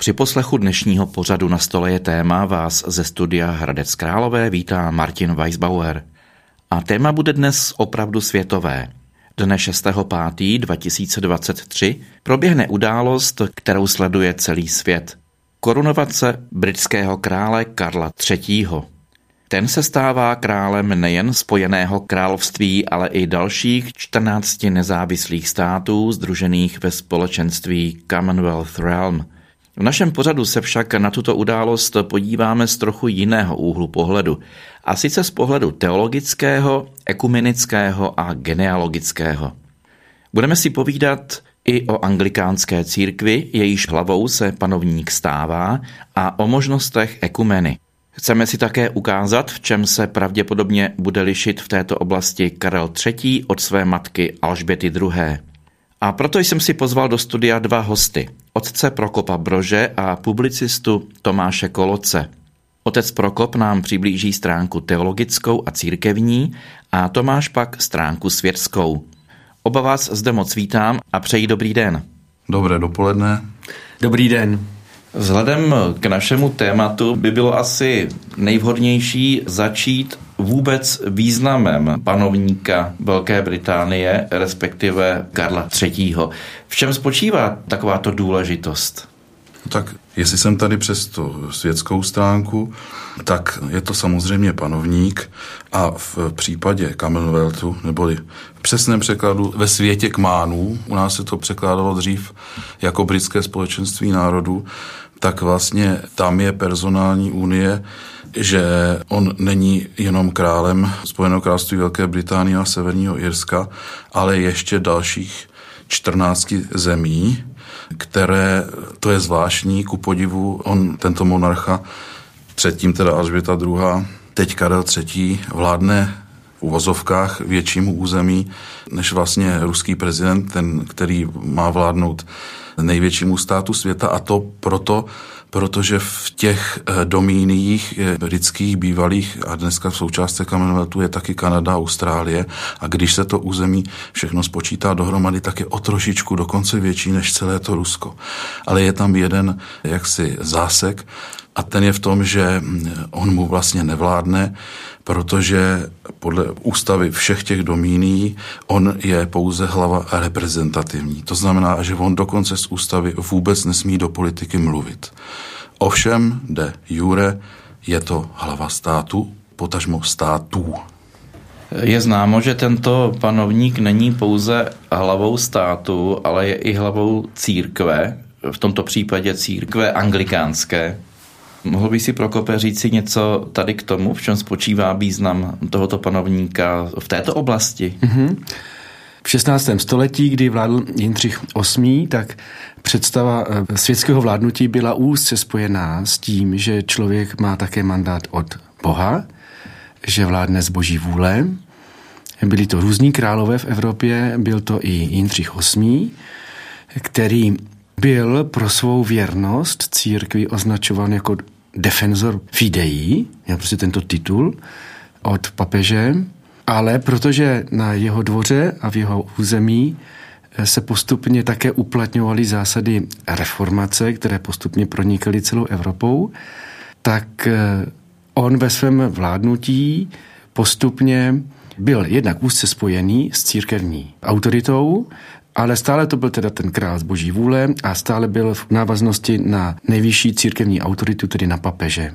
Při poslechu dnešního pořadu na stole je téma vás ze studia Hradec Králové vítá Martin Weisbauer. A téma bude dnes opravdu světové. Dne 6.5.2023 proběhne událost, kterou sleduje celý svět. Korunovace britského krále Karla III. Ten se stává králem nejen Spojeného království, ale i dalších 14 nezávislých států združených ve společenství Commonwealth Realm – v našem pořadu se však na tuto událost podíváme z trochu jiného úhlu pohledu, a sice z pohledu teologického, ekumenického a genealogického. Budeme si povídat i o anglikánské církvi, jejíž hlavou se panovník stává, a o možnostech ekumeny. Chceme si také ukázat, v čem se pravděpodobně bude lišit v této oblasti Karel III. od své matky Alžběty II. A proto jsem si pozval do studia dva hosty. Otce Prokopa Brože a publicistu Tomáše Koloce. Otec Prokop nám přiblíží stránku teologickou a církevní a Tomáš pak stránku světskou. Oba vás zde moc vítám a přeji dobrý den. Dobré dopoledne. Dobrý den. Vzhledem k našemu tématu by bylo asi nejvhodnější začít vůbec významem panovníka Velké Británie, respektive Karla III. V čem spočívá takováto důležitost? Tak jestli jsem tady přes tu světskou stránku, tak je to samozřejmě panovník a v případě Commonwealthu, neboli v přesném překladu ve světě kmánů, u nás se to překládalo dřív jako britské společenství národů, tak vlastně tam je personální unie, že on není jenom králem Spojeného království Velké Británie a Severního Irska, ale ještě dalších 14 zemí, které, to je zvláštní, ku podivu, on, tento monarcha, předtím teda Alžběta II., teď Karel III. vládne v uvozovkách většímu území než vlastně ruský prezident, ten, který má vládnout největšímu státu světa a to proto, protože v těch eh, domíniích britských bývalých a dneska v součástce Commonwealthu je taky Kanada, Austrálie a když se to území všechno spočítá dohromady, tak je o trošičku dokonce větší než celé to Rusko. Ale je tam jeden jaksi zásek a ten je v tom, že mm, on mu vlastně nevládne, protože podle ústavy všech těch domíní on je pouze hlava reprezentativní. To znamená, že on dokonce z ústavy vůbec nesmí do politiky mluvit. Ovšem, de jure, je to hlava státu, potažmo států. Je známo, že tento panovník není pouze hlavou státu, ale je i hlavou církve, v tomto případě církve anglikánské. Mohl by si Prokope říci něco tady k tomu, v čem spočívá význam tohoto panovníka v této oblasti? Mm-hmm. V 16. století, kdy vládl Jindřich VIII, tak představa eh, světského vládnutí byla úzce spojená s tím, že člověk má také mandát od Boha, že vládne z boží vůle. Byli to různí králové v Evropě, byl to i Jindřich VIII, který byl pro svou věrnost církvi označován jako defensor fidei, měl prostě tento titul od papeže, ale protože na jeho dvoře a v jeho území eh, se postupně také uplatňovaly zásady reformace, které postupně pronikaly celou Evropou, tak eh, on ve svém vládnutí postupně byl jednak úzce spojený s církevní autoritou ale stále to byl teda ten král z boží vůle a stále byl v návaznosti na nejvyšší církevní autoritu, tedy na papeže.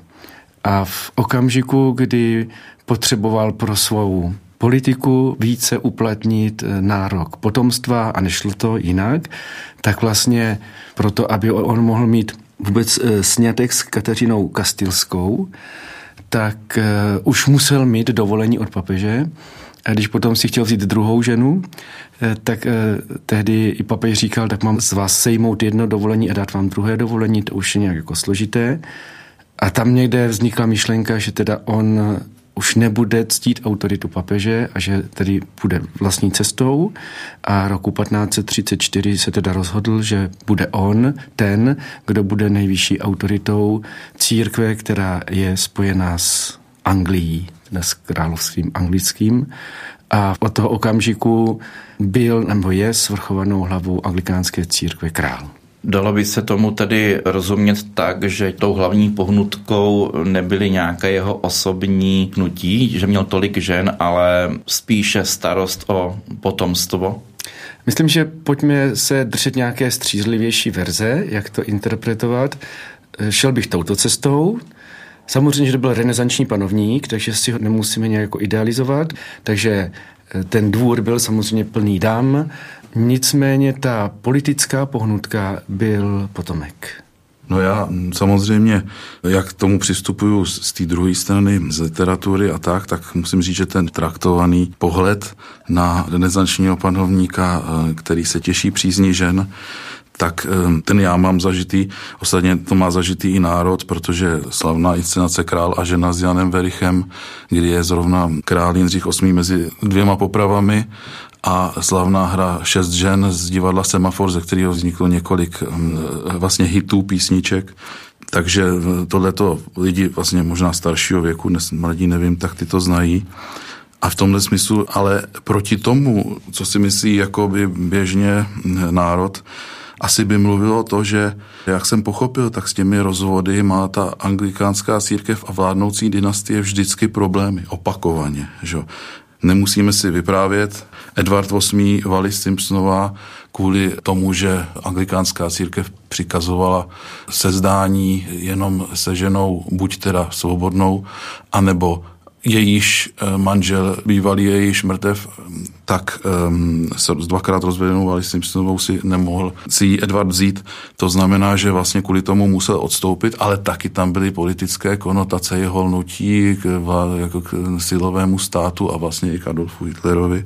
A v okamžiku, kdy potřeboval pro svou politiku více uplatnit eh, nárok potomstva a nešlo to jinak, tak vlastně proto, aby on mohl mít vůbec eh, snětek s Kateřinou Kastilskou, tak uh, už musel mít dovolení od papeže když potom si chtěl vzít druhou ženu, eh, tak eh, tehdy i papež říkal, tak mám z vás sejmout jedno dovolení a dát vám druhé dovolení, to už je nějak jako složité. A tam někde vznikla myšlenka, že teda on už nebude ctít autoritu papeže a že tedy půjde vlastní cestou a roku 1534 se teda rozhodl, že bude on ten, kdo bude nejvyšší autoritou církve, která je spojená s Anglií dnes královstvím anglickým. A od toho okamžiku byl nebo je svrchovanou hlavou anglikánské církve král. Dalo by se tomu tedy rozumět tak, že tou hlavní pohnutkou nebyly nějaké jeho osobní hnutí, že měl tolik žen, ale spíše starost o potomstvo? Myslím, že pojďme se držet nějaké střízlivější verze, jak to interpretovat. Šel bych touto cestou, Samozřejmě, že to byl renesanční panovník, takže si ho nemusíme nějak jako idealizovat, takže eh, ten dvůr byl samozřejmě plný dám, nicméně ta politická pohnutka byl potomek. No já samozřejmě, jak k tomu přistupuju z té druhé strany, z literatury a tak, tak musím říct, že ten traktovaný pohled na renesančního panovníka, eh, který se těší přízní žen, tak eh, ten já mám zažitý, ostatně to má zažitý i národ, protože slavná inscenace Král a žena s Janem Verichem, kdy je zrovna král Jindřich VIII mezi dvěma popravami a slavná hra Šest žen z divadla Semafor, ze kterého vzniklo několik hm, vlastně hitů, písniček. Takže eh, tohleto lidi vlastně možná staršího věku, dnes mladí nevím, tak ty to znají. A v tomhle smyslu, ale proti tomu, co si myslí jakoby běžně národ, asi by mluvilo to, že, jak jsem pochopil, tak s těmi rozvody má ta anglikánská církev a vládnoucí dynastie vždycky problémy, opakovaně. Že? Nemusíme si vyprávět. Edward VIII. Wallis Simpsonová kvůli tomu, že anglikánská církev přikazovala sezdání jenom se ženou, buď teda svobodnou, anebo jejíž eh, manžel, bývalý jejíž mrtev, tak um, se dvakrát rozvedenou Alice Simpsonovou si nemohl si ji Edward vzít. To znamená, že vlastně kvůli tomu musel odstoupit, ale taky tam byly politické konotace jeho hnutí k, jako k silovému státu a vlastně i k Adolfu Hitlerovi.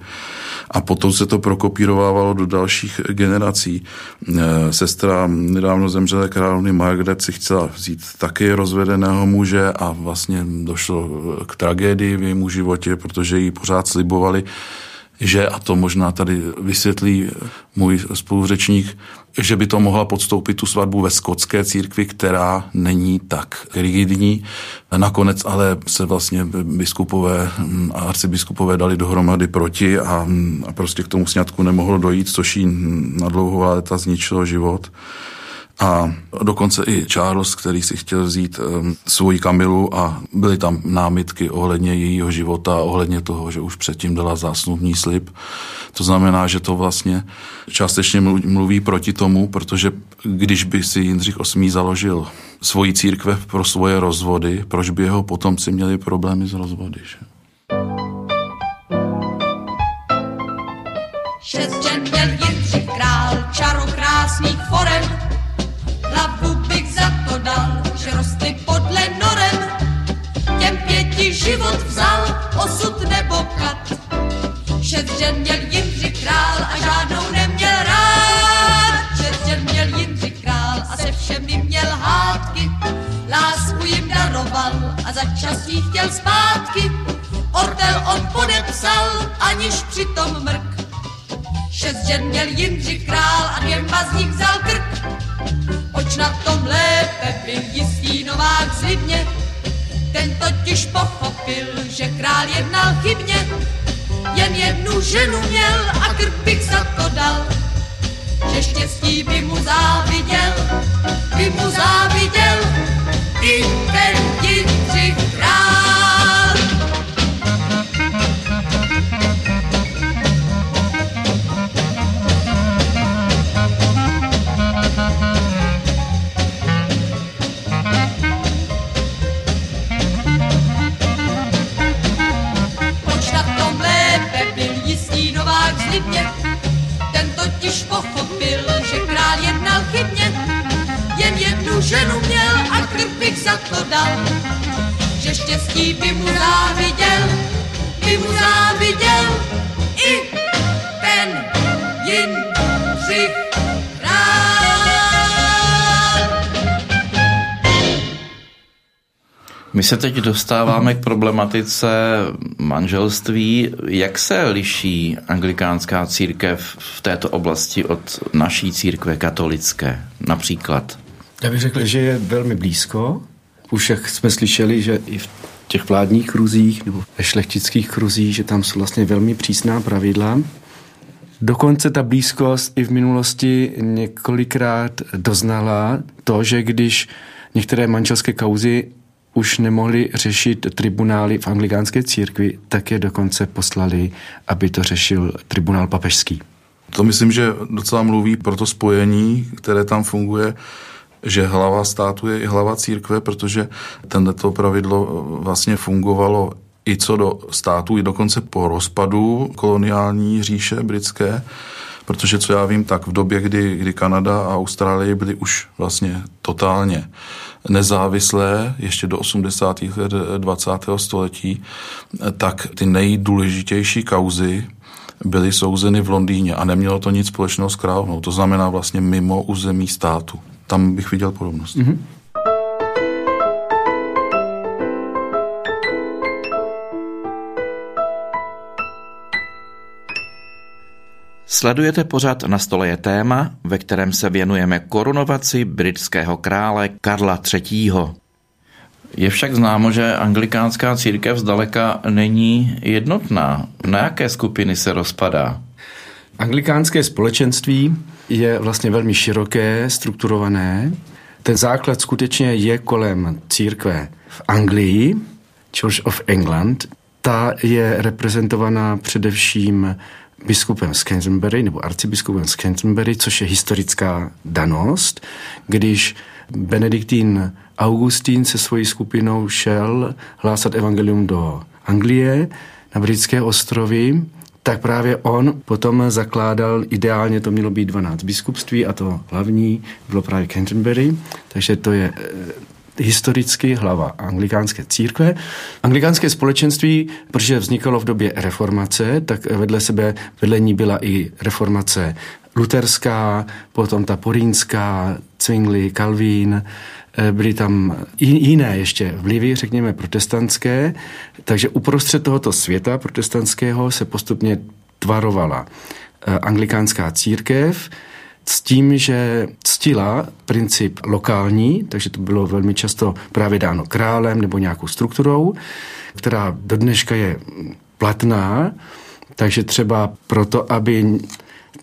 A potom se to prokopírovávalo do dalších generací. E, sestra nedávno zemřelé královny Margaret si chtěla vzít taky rozvedeného muže a vlastně došlo k tragédii v jejím životě, protože jí pořád slibovali, že, a to možná tady vysvětlí můj spoluřečník, že by to mohla podstoupit tu svatbu ve skotské církvi, která není tak rigidní. Nakonec ale se vlastně biskupové a arcibiskupové dali dohromady proti a, a prostě k tomu sňatku nemohlo dojít, což jí na dlouhou léta zničilo život. A dokonce i Charles, který si chtěl vzít um, svoji Kamilu a byly tam námitky ohledně jejího života, ohledně toho, že už předtím dala zásnubní slib. To znamená, že to vlastně částečně mluví proti tomu, protože když by si Jindřich VIII. založil svoji církve pro svoje rozvody, proč by jeho potomci měli problémy s rozvody? Že? Šest žen měl Jindřich král, forem, dal, že rostly podle norem. Těm pěti život vzal, osud nebo kat. Šest žen měl Jindřich král a žádnou neměl rád. Šest žen měl Jindřich král a se všemi měl hádky. Lásku jim daroval a za čas jí chtěl zpátky. Ortel on podepsal, aniž přitom mrk. Šest žen měl Jindřich král a dvěma z nich vzal krk. Oč na tom lépe byl jistý Novák zlivně, ten totiž pochopil, že král jednal chybně, jen jednu ženu měl a bych za to dal. Že štěstí by mu záviděl, by mu záviděl i ten Jindřich král. Dal, že štěstí by mu záviděl, by mu záviděl i ten Jindřich My se teď dostáváme k problematice manželství. Jak se liší anglikánská církev v této oblasti od naší církve katolické například? Já bych řekl, že je velmi blízko. Už jak jsme slyšeli, že i v těch vládních kruzích nebo ve šlechtických kruzích, že tam jsou vlastně velmi přísná pravidla. Dokonce ta blízkost i v minulosti několikrát doznala to, že když některé manželské kauzy už nemohli řešit tribunály v anglikánské církvi, tak je dokonce poslali, aby to řešil tribunál papežský. To myslím, že docela mluví pro to spojení, které tam funguje, že hlava státu je i hlava církve, protože tento pravidlo vlastně fungovalo i co do státu, i dokonce po rozpadu koloniální říše britské, protože co já vím, tak v době, kdy, kdy Kanada a Austrálie byly už vlastně totálně nezávislé, ještě do 80. let 20. století, tak ty nejdůležitější kauzy byly souzeny v Londýně a nemělo to nic společného s královnou. To znamená vlastně mimo území státu. Tam bych viděl podobnost. Mm-hmm. Sledujete pořad Na stole je téma, ve kterém se věnujeme korunovaci britského krále Karla III. Je však známo, že anglikánská církev zdaleka není jednotná. Na jaké skupiny se rozpadá? Anglikánské společenství je vlastně velmi široké, strukturované. Ten základ skutečně je kolem církve v Anglii, Church of England. Ta je reprezentovaná především biskupem z Canterbury, nebo arcibiskupem z Canterbury, což je historická danost, když Benediktín Augustín se svojí skupinou šel hlásat evangelium do Anglie, na britské ostrovy, tak právě on potom zakládal, ideálně to mělo být 12 biskupství a to hlavní bylo právě Canterbury, takže to je historicky hlava anglikánské církve. Anglikánské společenství, protože vznikalo v době reformace, tak vedle sebe, vedle ní byla i reformace luterská, potom ta porínská, Zwingli, Calvin, eh, byly tam jiné ještě vlivy, řekněme protestantské, takže uprostřed tohoto světa protestantského se postupně tvarovala eh, anglikánská církev, s tím, že ctila princip lokální, takže to bylo velmi často právě dáno králem nebo nějakou strukturou, která do dneška je platná, takže třeba proto, aby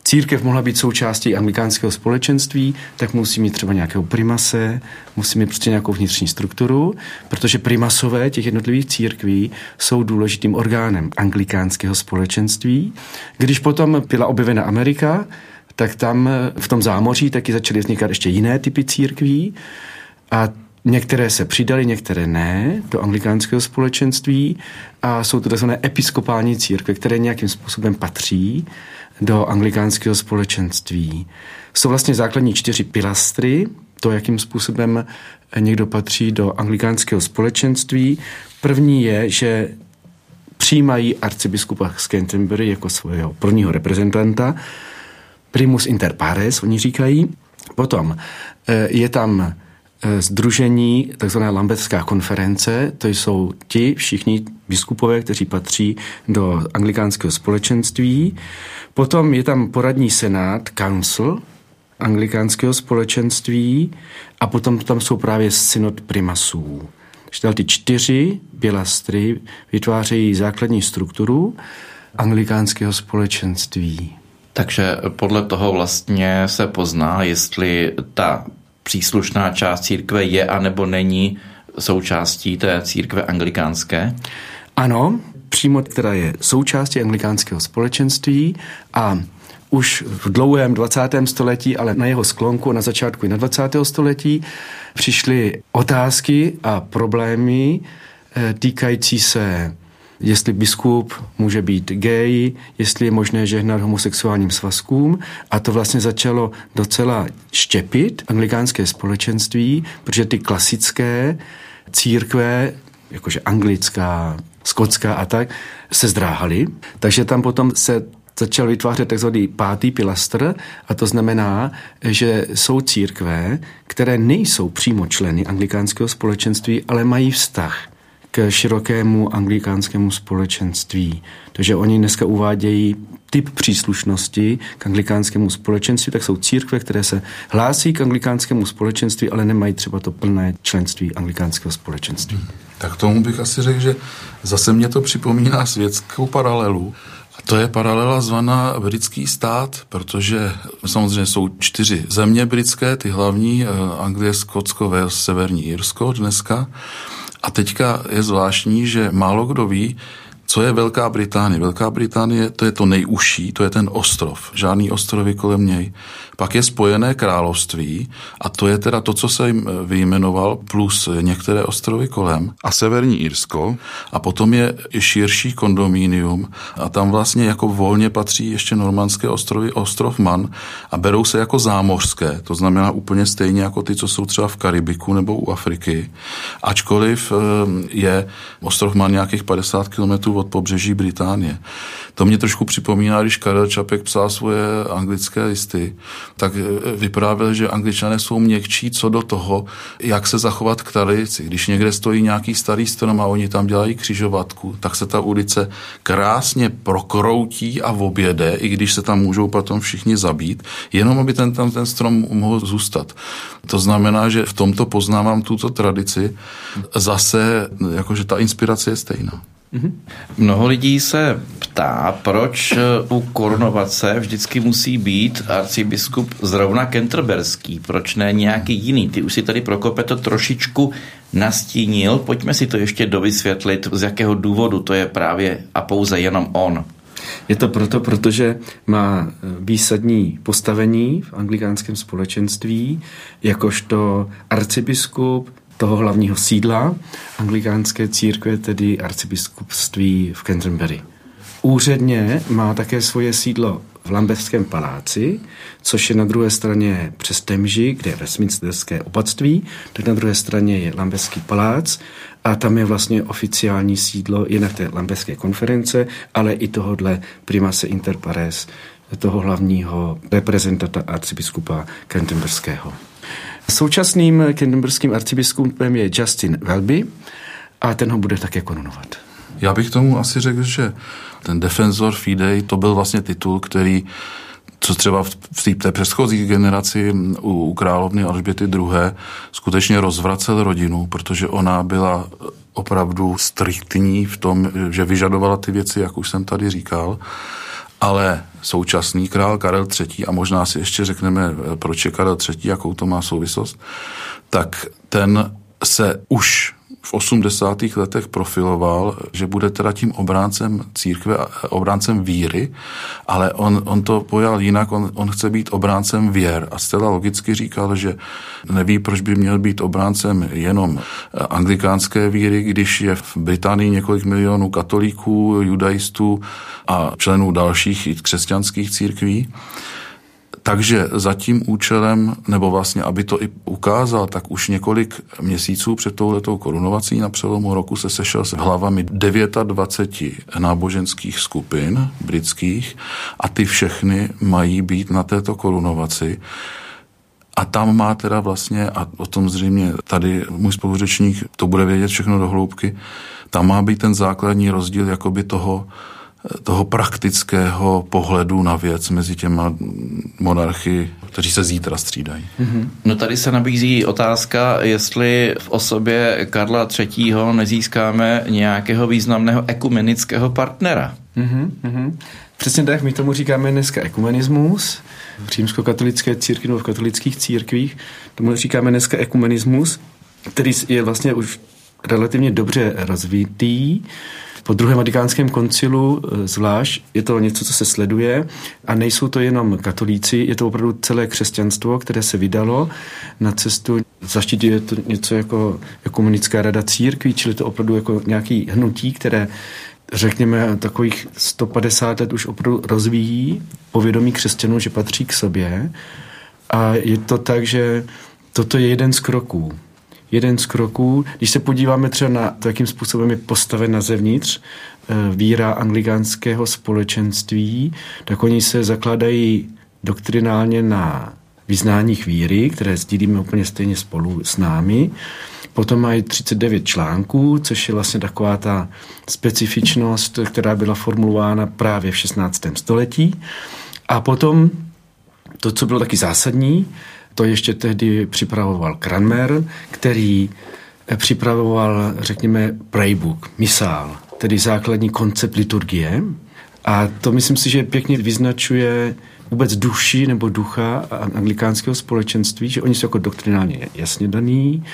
církev mohla být součástí anglikánského společenství, tak musí mít třeba nějakého primase, musí mít prostě nějakou vnitřní strukturu, protože primasové těch jednotlivých církví jsou důležitým orgánem anglikánského společenství. Když potom byla objevena Amerika, tak tam eh, v tom zámoří taky začaly vznikat ještě jiné typy církví a Některé se přidali, některé ne do anglikánského společenství a jsou to tzv. episkopální církve, které nějakým způsobem patří do anglikánského společenství. Jsou vlastně základní čtyři pilastry, to, jakým způsobem někdo patří do anglikánského společenství. První je, že přijímají arcibiskupa z Canterbury jako svého prvního reprezentanta, primus inter pares, oni říkají. Potom eh, je tam Združení, eh, takzvaná Lambertská konference, to jsou ti všichni biskupové, kteří patří do anglikánského společenství. Potom je tam poradní senát, council anglikánského společenství a potom tam jsou právě synod primasů. Ty čtyři bělastry vytvářejí základní strukturu anglikánského společenství. Takže podle toho vlastně se pozná, jestli ta příslušná část církve je a nebo není součástí té církve anglikánské? Ano, přímo která je součástí anglikánského společenství a už v dlouhém 20. století, ale na jeho sklonku, na začátku i na 20. století, přišly otázky a problémy eh, týkající se jestli biskup může být gay, jestli je možné žehnat homosexuálním svazkům a to vlastně začalo docela štěpit anglikánské společenství, protože ty klasické církve, jakože anglická, skotská a tak, se zdráhaly. Takže tam potom se začal vytvářet takzvaný pátý pilastr a to znamená, že jsou církve, které nejsou přímo členy anglikánského společenství, ale mají vztah k širokému anglikánskému společenství. Takže oni dneska uvádějí typ příslušnosti k anglikánskému společenství, tak jsou církve, které se hlásí k anglikánskému společenství, ale nemají třeba to plné členství anglikánského společenství. Tak tomu bych asi řekl, že zase mě to připomíná světskou paralelu To je paralela zvaná britský stát, protože samozřejmě jsou čtyři země britské, ty hlavní, eh, Anglie, Skotsko, Wales, Severní Irsko dneska. A teďka je zvláštní, že málo kdo ví, co je Velká Británie? Velká Británie to je to nejužší, to je ten ostrov. Žádný ostrovy kolem něj. Pak je Spojené království a to je teda to, co se jim eh, vyjmenoval, plus některé ostrovy kolem a Severní Irsko a potom je širší kondomínium a tam vlastně jako volně patří ještě normandské ostrovy, ostrov Man a berou se jako zámořské, to znamená úplně stejně jako ty, co jsou třeba v Karibiku nebo u Afriky. Ačkoliv eh, je ostrov Man nějakých 50 kilometrů od pobřeží Británie. To mě trošku připomíná, když Karel Čapek psal svoje anglické listy, tak eh, vyprávěl, že angličané jsou měkčí co do toho, jak se zachovat k tradici. Když někde stojí nějaký starý strom a oni tam dělají křižovatku, tak se ta ulice krásně prokroutí a oběde, i když se tam můžou potom všichni zabít, jenom aby ten, tam ten strom mohl zůstat. To znamená, že v tomto poznávám tuto tradici. Zase, jakože ta inspirace je stejná. Mm-hmm. Mnoho lidí se ptá, proč eh, u korunovace vždycky musí být arcibiskup zrovna kentrberský, proč ne nějaký jiný. Ty už si tady Prokope to trošičku nastínil, pojďme si to ještě dovysvětlit, z jakého důvodu to je právě a pouze jenom on. Je to proto, protože má eh, výsadní postavení v anglikánském společenství, jakožto arcibiskup, toho hlavního sídla anglikánské církve, tedy arcibiskupství v Canterbury. Úředně má také svoje sídlo v Lamberském paláci, což je na druhé straně přes Temži, kde je Westminsterské opatství, tak na druhé straně je Lamberský palác a tam je vlastně oficiální sídlo jinak té Lamberské konference, ale i tohohle primase inter pares, toho hlavního reprezentanta arcibiskupa Canterburyského. Současným canterburyským arcibiskupem je Justin Welby a ten ho bude také korunovat. Já bych tomu asi řekl, že ten Defensor Fidei to byl vlastně titul, který co třeba v té předchozí generaci u, u královny Alžběty II. skutečně rozvracel rodinu, protože ona byla opravdu striktní v tom, že vyžadovala ty věci, jak už jsem tady říkal ale současný král Karel III. a možná si ještě řekneme, proč je Karel III., jakou to má souvislost, tak ten se už v 80. letech profiloval, že bude teda tím obráncem církve, obráncem víry, ale on, on to pojal jinak, on, on chce být obráncem věr a zcela logicky říkal, že neví, proč by měl být obráncem jenom anglikánské víry, když je v Británii několik milionů katolíků, judaistů a členů dalších křesťanských církví. Takže za tím účelem, nebo vlastně, aby to i ukázal, tak už několik měsíců před touhletou korunovací na přelomu roku se sešel s hlavami 29 náboženských skupin britských a ty všechny mají být na této korunovaci. A tam má teda vlastně, a o tom zřejmě tady můj spoluřečník to bude vědět všechno do hloubky, tam má být ten základní rozdíl jakoby toho, toho praktického pohledu na věc mezi těma monarchy, kteří se zítra střídají. Mm-hmm. No tady se nabízí otázka, jestli v osobě Karla III. nezískáme nějakého významného ekumenického partnera. Mm-hmm. Přesně tak, my tomu říkáme dneska ekumenismus. V římskokatolické církvi nebo v katolických církvích tomu říkáme dneska ekumenismus, který je vlastně už relativně dobře rozvitý po druhém vatikánském koncilu e, zvlášť je to něco, co se sleduje a nejsou to jenom katolíci, je to opravdu celé křesťanstvo, které se vydalo na cestu, zaštituje to něco jako komunická rada církví, čili to opravdu jako nějaký hnutí, které řekněme, takových 150 let už opravdu rozvíjí povědomí křesťanů, že patří k sobě. A je to tak, že toto je jeden z kroků jeden z kroků. Když se podíváme třeba na to, jakým způsobem je postaven na zevnitř eh, víra anglikánského společenství, tak oni se zakládají doktrinálně na vyznáních víry, které sdílíme úplně stejně spolu s námi. Potom mají 39 článků, což je vlastně taková ta specifičnost, která byla formulována právě v 16. století. A potom to, co bylo taky zásadní, to ještě tehdy připravoval Cranmer, který eh, připravoval, řekněme, praybook, misál, tedy základní koncept liturgie. A to myslím si, že pěkně vyznačuje vůbec duši nebo ducha anglikánského společenství, že oni jsou jako doktrinálně jasně daný,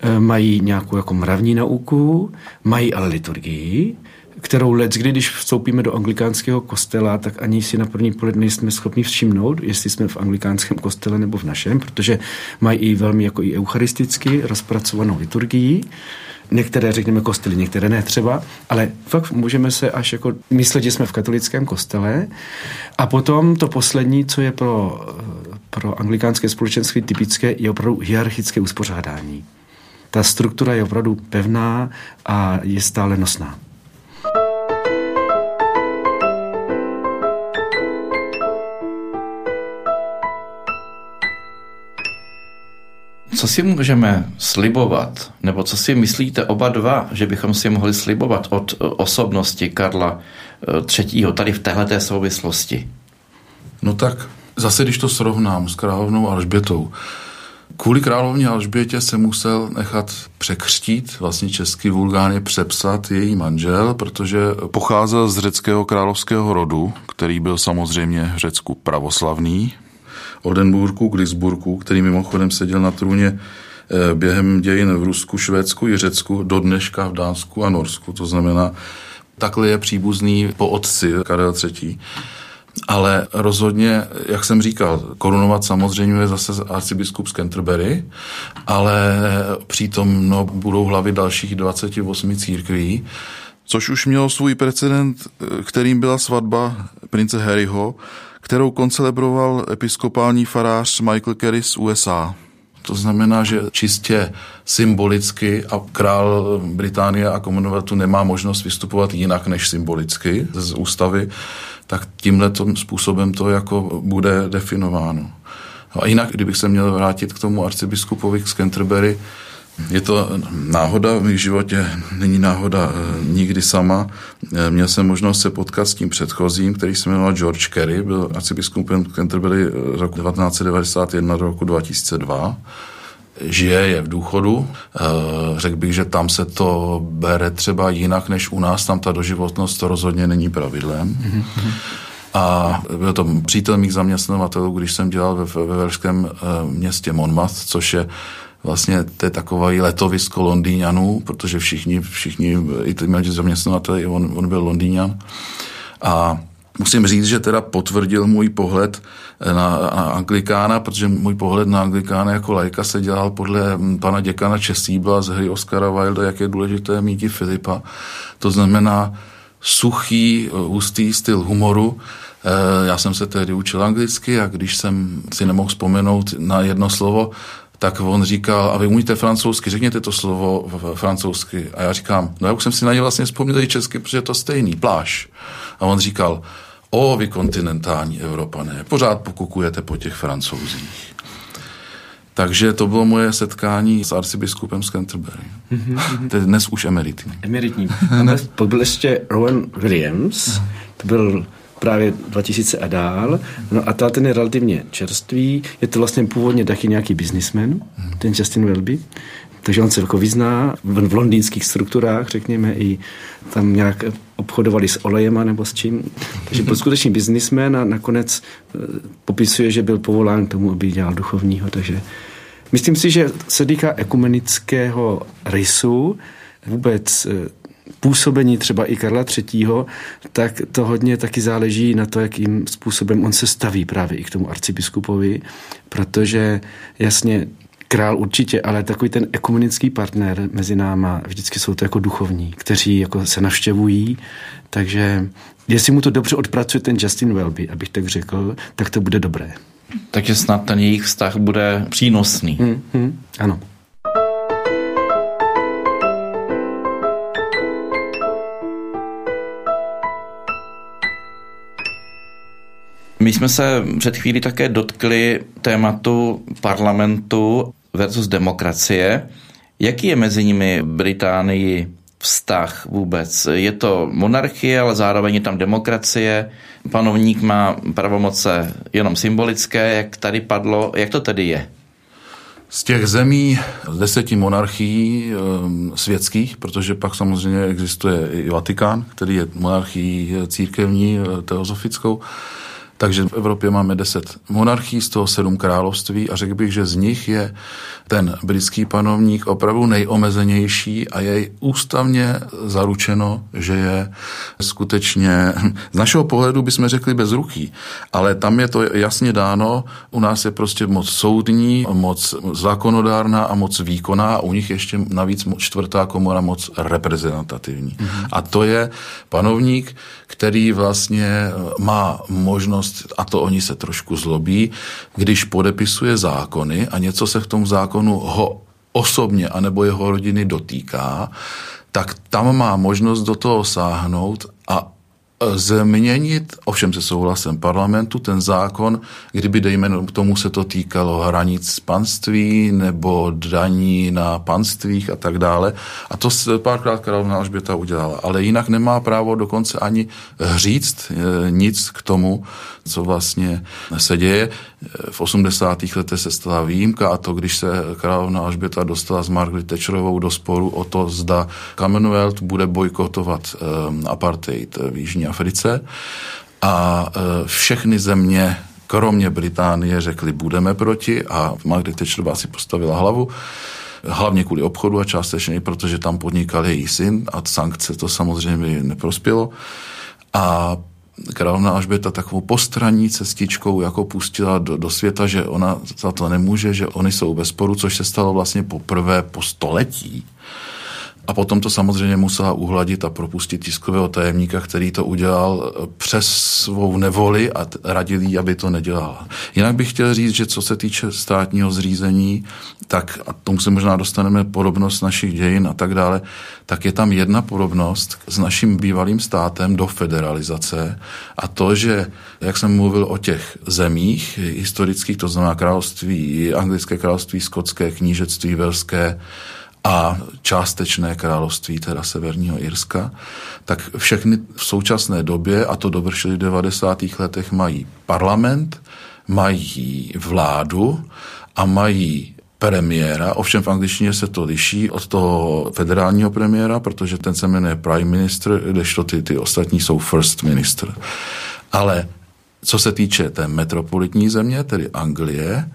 eh, mají nějakou jako mravní nauku, mají ale liturgii, kterou let, kdy, když vstoupíme do anglikánského kostela, tak ani si na první pohled nejsme schopni všimnout, jestli jsme v anglikánském kostele nebo v našem, protože mají i velmi jako i eucharisticky rozpracovanou liturgii. Některé, řekněme, kostely, některé ne třeba, ale fakt můžeme se až jako myslet, že jsme v katolickém kostele. A potom to poslední, co je pro, pro anglikánské společenství typické, je opravdu hierarchické uspořádání. Ta struktura je opravdu pevná a je stále nosná. Co si můžeme slibovat, nebo co si myslíte oba dva, že bychom si mohli slibovat od eh, osobnosti Karla III. Eh, tady v této souvislosti? No tak zase, když to srovnám s královnou Alžbětou, Kvůli královně Alžbětě se musel nechat překřtít, vlastně český vulgárně přepsat její manžel, protože pocházel z řeckého královského rodu, který byl samozřejmě v Řecku pravoslavný, Oldenburgu, Glisburgu, který mimochodem seděl na trůně eh, během dějin v Rusku, Švédsku i Řecku, do dneška v Dánsku a Norsku. To znamená, takhle je příbuzný po otci Karel III. Ale rozhodně, jak jsem říkal, korunovat samozřejmě je zase arcibiskup z Canterbury, ale přitom no, budou hlavy dalších 28 církví, což už mělo svůj precedent, eh, kterým byla svatba prince Harryho, kterou koncelebroval episkopální farář Michael Kerry z USA. To znamená, že čistě symbolicky a král Británie a Commonwealthu nemá možnost vystupovat jinak než symbolicky z ústavy, tak tímhle způsobem to jako bude definováno. A jinak, kdybych se měl vrátit k tomu arcibiskupovi z Canterbury, je to náhoda v mých životě, není náhoda eh, nikdy sama. Eh, měl jsem možnost se potkat s tím předchozím, který se jmenoval George Kerry, byl arcibiskupem Canterbury eh, roku 1991 do roku 2002 žije, je v důchodu. Řekl bych, že tam se to bere třeba jinak než u nás, tam ta doživotnost to rozhodně není pravidlem. A byl to přítel mých zaměstnavatelů, když jsem dělal ve, ve velšském městě Monmouth, což je vlastně to je takový letovisko Londýňanů, protože všichni, všichni i ty měli zaměstnavatele, on, on byl Londýňan. A musím říct, že teda potvrdil můj pohled na, na Anglikána, protože můj pohled na Anglikána jako lajka se dělal podle pana děkana Česíbla z hry Oscara Wilda, jak je důležité mít i Filipa. To znamená suchý, hustý styl humoru. Eh, já jsem se tehdy učil anglicky a když jsem si nemohl vzpomenout na jedno slovo, tak on říkal, a vy umíte francouzsky, řekněte to slovo francouzsky. A já říkám, no já už jsem si na ně vlastně vzpomněl i česky, protože je to stejný, pláž. A on říkal, o, vy kontinentální Evropané, pořád pokukujete po těch francouzích. Takže to bylo moje setkání s arcibiskupem z Canterbury. Mm-hmm. To je dnes už emeritní. Emeritní. Byl ještě Rowan Williams, to byl právě 2000 a dál. No a ta ten je relativně čerstvý. Je to vlastně původně taky nějaký businessman, ten Justin Welby. Takže on se jako vyzná v, v londýnských strukturách, řekněme, i tam nějak obchodovali s olejema nebo s čím. Takže byl skutečný biznismen a nakonec eh, popisuje, že byl povolán k tomu, aby dělal duchovního. Takže myslím si, že se týká ekumenického rysu, vůbec eh, působení třeba i Karla III., tak to hodně taky záleží na to, jakým způsobem on se staví právě i k tomu arcibiskupovi, protože jasně král určitě, ale takový ten ekumenický partner mezi náma, vždycky jsou to jako duchovní, kteří jako se navštěvují, takže jestli mu to dobře odpracuje ten Justin Welby, abych tak řekl, tak to bude dobré. Takže snad ten jejich vztah bude přínosný. Hmm, hmm, ano. My jsme se před chvílí také dotkli tématu parlamentu versus demokracie. Jaký je mezi nimi Británii vztah vůbec? Je to monarchie, ale zároveň je tam demokracie. Panovník má pravomoce jenom symbolické, jak tady padlo. Jak to tedy je? Z těch zemí deseti monarchií e, světských, protože pak samozřejmě existuje i Vatikán, který je monarchií církevní, teozofickou, takže v Evropě máme deset monarchií, z toho sedm království a řekl bych, že z nich je ten britský panovník opravdu nejomezenější a je ústavně zaručeno, že je skutečně, z našeho pohledu bychom řekli bezruchý, ale tam je to jasně dáno, u nás je prostě moc soudní, moc zákonodárná a moc výkonná a u nich ještě navíc čtvrtá komora moc reprezentativní. Mm-hmm. A to je panovník, který vlastně má možnost, a to oni se trošku zlobí, když podepisuje zákony a něco se v tom zákonu ho osobně anebo jeho rodiny dotýká, tak tam má možnost do toho sáhnout a změnit, ovšem se souhlasem parlamentu, ten zákon, kdyby, dejme tomu, se to týkalo hranic panství nebo daní na panstvích a tak dále. A to se párkrát královna Alžběta udělala. Ale jinak nemá právo dokonce ani říct eh, nic k tomu, co vlastně se děje. V 80. letech se stala výjimka a to, když se královna Alžběta dostala s Margaret Thatcherovou do sporu o to, zda Commonwealth bude bojkotovat um, apartheid v Jižní Africe. A uh, všechny země kromě Británie řekli, budeme proti. A Margaret Thatcherová si postavila hlavu hlavně kvůli obchodu a částečně i protože tam podnikal její syn a sankce to samozřejmě neprospělo. A královna Alžběta takovou postranní cestičkou jako pustila do, do světa, že ona za to nemůže, že oni jsou bez sporu, což se stalo vlastně poprvé po století a potom to samozřejmě musela uhladit a propustit tiskového tajemníka, který to udělal eh, přes svou nevoli a radil jí, aby to nedělala. Jinak bych chtěl říct, že co se týče státního zřízení, tak a tomu se možná dostaneme podobnost našich dějin a tak dále, tak je tam jedna podobnost s naším bývalým státem do federalizace a to, že, jak jsem mluvil o těch zemích historických, to znamená království, anglické království, skotské knížectví, velské, a částečné království, teda Severního Irska, tak všechny v současné době, a to dovršili v 90. letech, mají parlament, mají vládu a mají premiéra, ovšem v angličtině se to liší od toho federálního premiéra, protože ten se jmenuje prime minister, kdežto ty, ty ostatní jsou first minister. Ale co se týče té metropolitní země, tedy Anglie,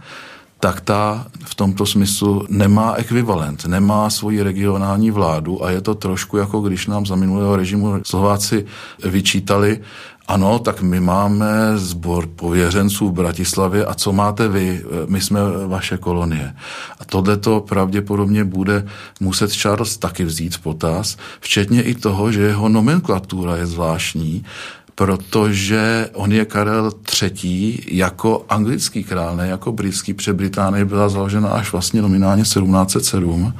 tak ta v tomto smyslu nemá ekvivalent, nemá svoji regionální vládu a je to trošku jako když nám za minulého režimu Slováci vyčítali, ano, tak my máme sbor pověřenců v Bratislavě a co máte vy? My jsme vaše kolonie. A tohle to pravděpodobně bude muset Charles taky vzít v potaz, včetně i toho, že jeho nomenklatura je zvláštní, protože on je Karel III. jako anglický král, ne jako britský, protože Británie byla založena až vlastně nominálně 1707.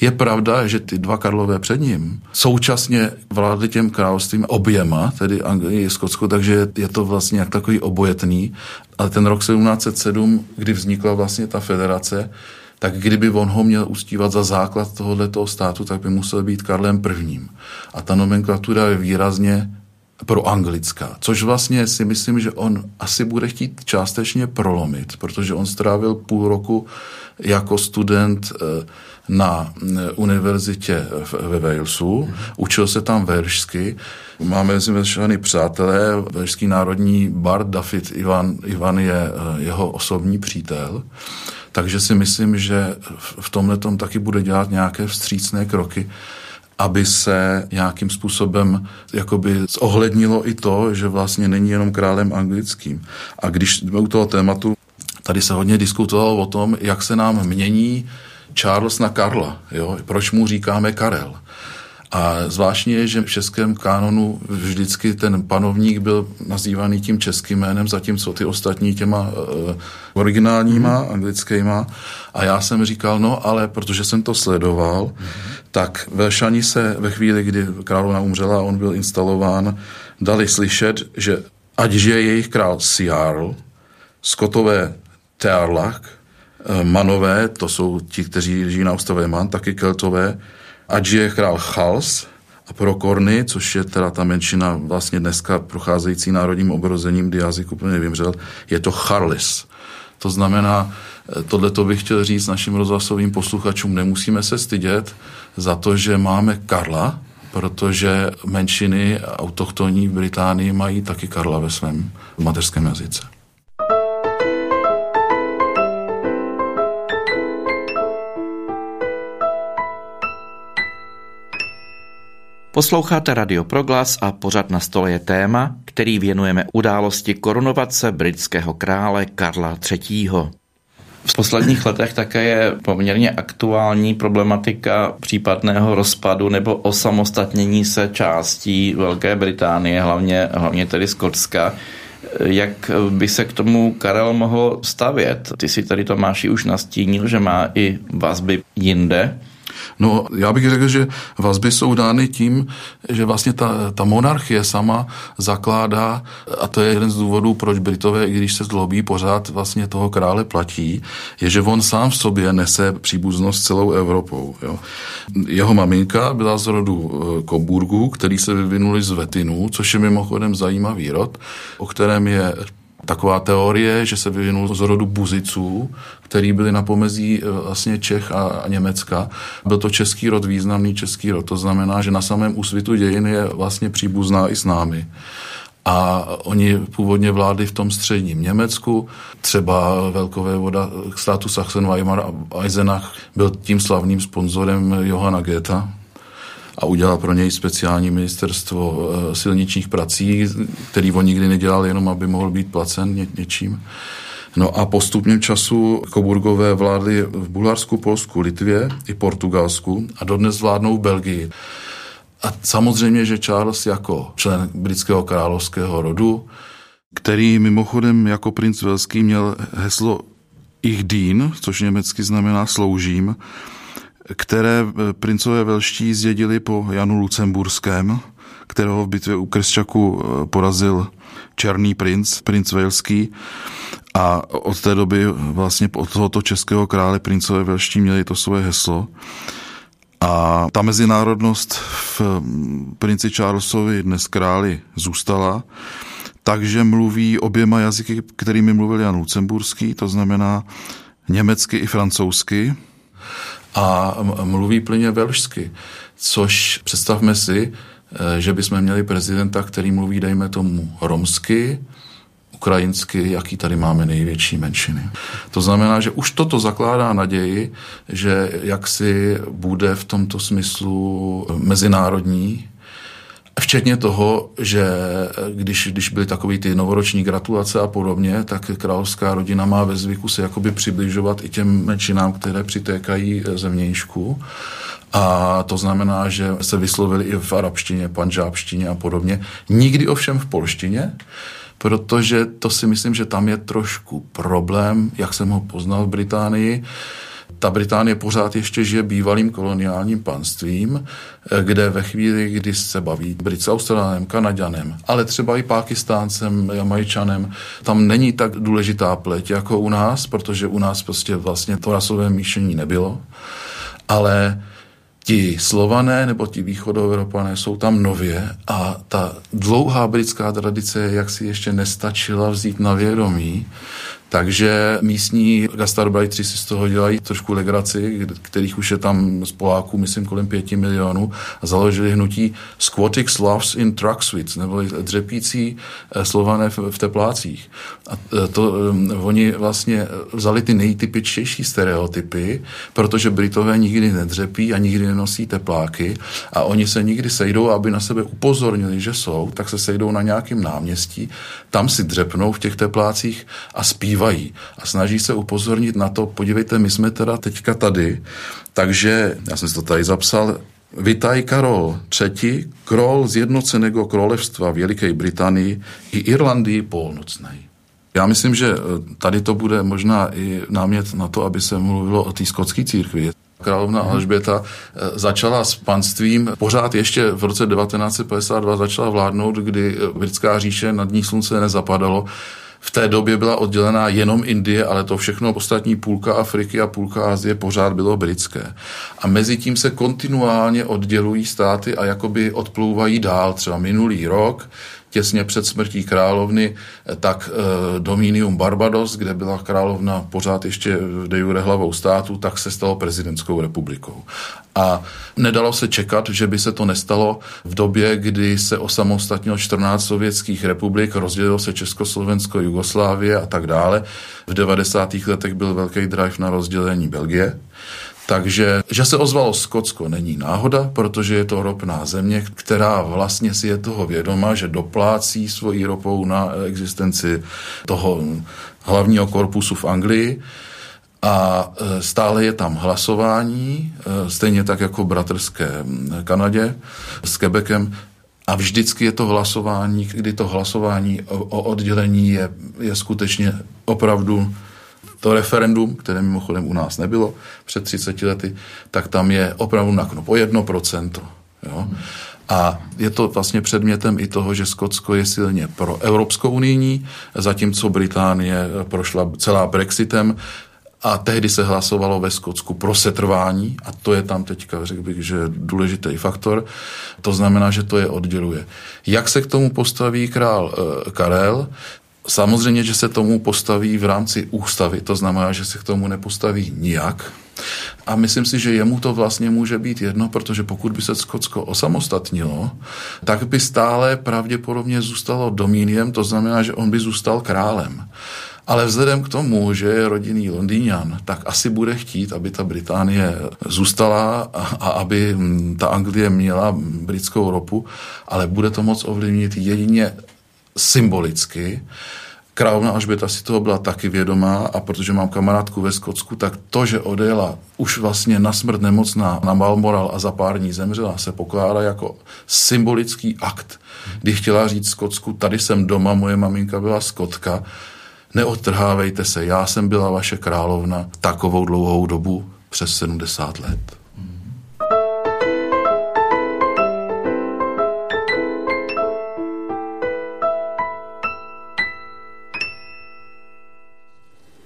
Je pravda, že ty dva Karlové před ním současně vládli těm královstvím oběma, tedy Anglii a Skotsku, takže je to vlastně jak takový obojetný. Ale ten rok 1707, kdy vznikla vlastně ta federace, tak kdyby on ho měl ustívat za základ tohoto státu, tak by musel být Karlem prvním. A ta nomenklatura je výrazně pro anglická, což vlastně si myslím, že on asi bude chtít částečně prolomit, protože on strávil půl roku jako student eh, na eh, univerzitě ve Walesu, učil se tam velšsky, máme mezi velšany přátelé, velšský národní bard David Ivan, Ivan je eh, jeho osobní přítel, takže si myslím, že v tomhle tom taky bude dělat nějaké vstřícné kroky, aby se nějakým způsobem jakoby zohlednilo i to, že vlastně není jenom králem anglickým. A když u toho tématu, tady se hodně diskutovalo o tom, jak se nám mění Charles na Karla, jo? proč mu říkáme Karel. A zvláštně je, že v českém kánonu vždycky ten panovník byl nazývaný tím českým jménem, zatímco ty ostatní těma uh, originálníma, mm. anglickýma. A já jsem říkal, no ale protože jsem to sledoval, mm. tak Velšani se ve chvíli, kdy královna umřela a on byl instalován, dali slyšet, že ať je jejich král Siarl, Skotové Tearlach, eh, Manové, to jsou ti, kteří žijí na ostrově Man, taky Keltové, ať je král Chals a pro Korny, což je teda ta menšina vlastně dneska procházející národním obrozením, kdy jazyk úplně vymřel, je to Charlis. To znamená, tohle to bych chtěl říct našim rozhlasovým posluchačům, nemusíme se stydět za to, že máme Karla, protože menšiny autochtonní v Británii mají taky Karla ve svém mateřském jazyce. Posloucháte Radio Proglas a pořad na stole je téma, který věnujeme události korunovace britského krále Karla III. V posledních letech také je poměrně aktuální problematika případného rozpadu nebo osamostatnění se částí Velké Británie, hlavně, hlavně tedy Skotska. Jak by se k tomu Karel mohl stavět? Ty si tady Tomáši už nastínil, že má i vazby jinde. No, já bych řekl, že vazby jsou dány tím, že vlastně ta, ta monarchie sama zakládá, a to je jeden z důvodů, proč Britové, i když se zlobí, pořád vlastně toho krále platí, je, že on sám v sobě nese příbuznost celou Evropou. Jo. Jeho maminka byla z rodu eh, Koburgu, který se vyvinuli z Vetinu, což je mimochodem zajímavý rod, o kterém je taková teorie, že se vyvinul z rodu buziců, který byli na pomezí e, vlastně Čech a Německa. Byl to český rod, významný český rod. To znamená, že na samém úsvitu dějin je vlastně příbuzná i s námi. A oni původně vládli v tom středním Německu, třeba velkové voda státu Sachsen-Weimar a Eisenach byl tím slavným sponzorem Johana Goethe, a udělal pro něj speciální ministerstvo eh, silničních prací, který on nikdy nedělal, jenom aby mohl být placen ně, něčím. No a postupně času Koburgové vládli v Bulharsku, Polsku, Litvě i Portugalsku a dodnes vládnou v Belgii. A samozřejmě, že Charles jako člen britského královského rodu, který mimochodem jako princ Velský měl heslo Ich dien, což německy znamená sloužím, které eh, princové velští zdědili po Janu Lucemburském, kterého v bitvě u Kresčaku eh, porazil Černý princ, princ Velský. A od té doby vlastně od tohoto českého krále princové velští měli to svoje heslo. A ta mezinárodnost v mm, princi Charlesovi dnes králi zůstala, takže mluví oběma jazyky, kterými mluvil Jan Lucemburský, to znamená německy i francouzsky a mluví plně velšsky, což představme si, eh, že bychom měli prezidenta, který mluví, dejme tomu, romsky, ukrajinsky, jaký tady máme největší menšiny. To znamená, že už toto zakládá naději, že jaksi bude v tomto smyslu mezinárodní Včetně toho, že když, když byly takové ty novoroční gratulace a podobně, tak královská rodina má ve zvyku se jakoby přibližovat i těm menšinám, které přitékají zemějšku. A to znamená, že se vyslovili i v arabštině, panžábštině a podobně. Nikdy ovšem v polštině, protože to si myslím, že tam je trošku problém, jak jsem ho poznal v Británii, ta Británie pořád ještě žije bývalým koloniálním panstvím, eh, kde ve chvíli, kdy se baví Brit s Australanem, Kanaďanem, ale třeba i Pákistáncem, Jamajčanem, tam není tak důležitá pleť jako u nás, protože u nás prostě vlastně to rasové míšení nebylo, ale ti slované nebo ti východoevropané jsou tam nově a ta dlouhá britská tradice jak si ještě nestačila vzít na vědomí, takže místní gastarbajtři si z toho dělají trošku legraci, kterých už je tam z Poláků, myslím, kolem pěti milionů, a založili hnutí Squatic Slavs in Suites, nebo dřepící eh, slované v teplácích. A eh, to um, oni vlastně vzali ty nejtypičtější stereotypy, protože Britové nikdy nedřepí a nikdy nenosí tepláky a oni se nikdy sejdou, aby na sebe upozornili, že jsou, tak se sejdou na nějakém náměstí, tam si dřepnou v těch teplácích a zpívají zpívají a snaží se upozornit na to, podívejte, my jsme teda teďka tady, takže já jsem si to tady zapsal, Vitaj Karol III, král zjednoceného królevstva Veliké Británii i Irlandii polnocnej. Já myslím, že eh, tady to bude možná i námět na to, aby se mluvilo o té skotské církvi. Královna mhm. Alžběta eh, začala s panstvím, pořád ještě v roce 1952 začala vládnout, kdy eh, britská říše nad ní slunce nezapadalo v té době byla oddělená jenom Indie, ale to všechno ostatní půlka Afriky a půlka Asie pořád bylo britské. A mezi tím se kontinuálně oddělují státy a jakoby odplouvají dál. Třeba minulý rok těsně před smrtí královny, tak Dominium Barbados, kde byla královna pořád ještě de jure hlavou státu, tak se stalo prezidentskou republikou. A nedalo se čekat, že by se to nestalo v době, kdy se osamostatnilo 14 sovětských republik, rozdělilo se Československo, Jugoslávie a tak dále. V 90. letech byl velký drive na rozdělení Belgie. Takže, že se ozvalo Skotsko, není náhoda, protože je to ropná země, která vlastně si je toho vědoma, že doplácí svojí ropou na existenci toho hlavního korpusu v Anglii. A e, stále je tam hlasování, e, stejně tak jako v bratrské Kanadě s Quebecem, a vždycky je to hlasování, kdy to hlasování o oddělení je, je skutečně opravdu to referendum, které mimochodem u nás nebylo před 30 lety, tak tam je opravdu na knop o 1%. Jo? A je to vlastně předmětem i toho, že Skotsko je silně pro Evropskou unijní, zatímco Británie prošla celá Brexitem, a tehdy se hlasovalo ve Skotsku pro setrvání a to je tam teďka, řekl bych, že důležitý faktor. To znamená, že to je odděluje. Jak se k tomu postaví král e, Karel? Samozřejmě, že se tomu postaví v rámci ústavy, to znamená, že se k tomu nepostaví nijak. A myslím si, že jemu to vlastně může být jedno, protože pokud by se Skotsko osamostatnilo, tak by stále pravděpodobně zůstalo domíniem, to znamená, že on by zůstal králem. Ale vzhledem k tomu, že je rodinný Londýňan, tak asi bude chtít, aby ta Británie zůstala a, a aby ta Anglie měla britskou ropu, ale bude to moc ovlivnit jedině symbolicky. Královna Alžběta si toho byla taky vědomá a protože mám kamarádku ve Skotsku, tak to, že odjela už vlastně na smrt nemocná na Balmoral a za pár dní zemřela, se pokládá jako symbolický akt, kdy chtěla říct Skotsku, tady jsem doma, moje maminka byla Skotka, neodtrhávejte se, já jsem byla vaše královna takovou dlouhou dobu, přes 70 let.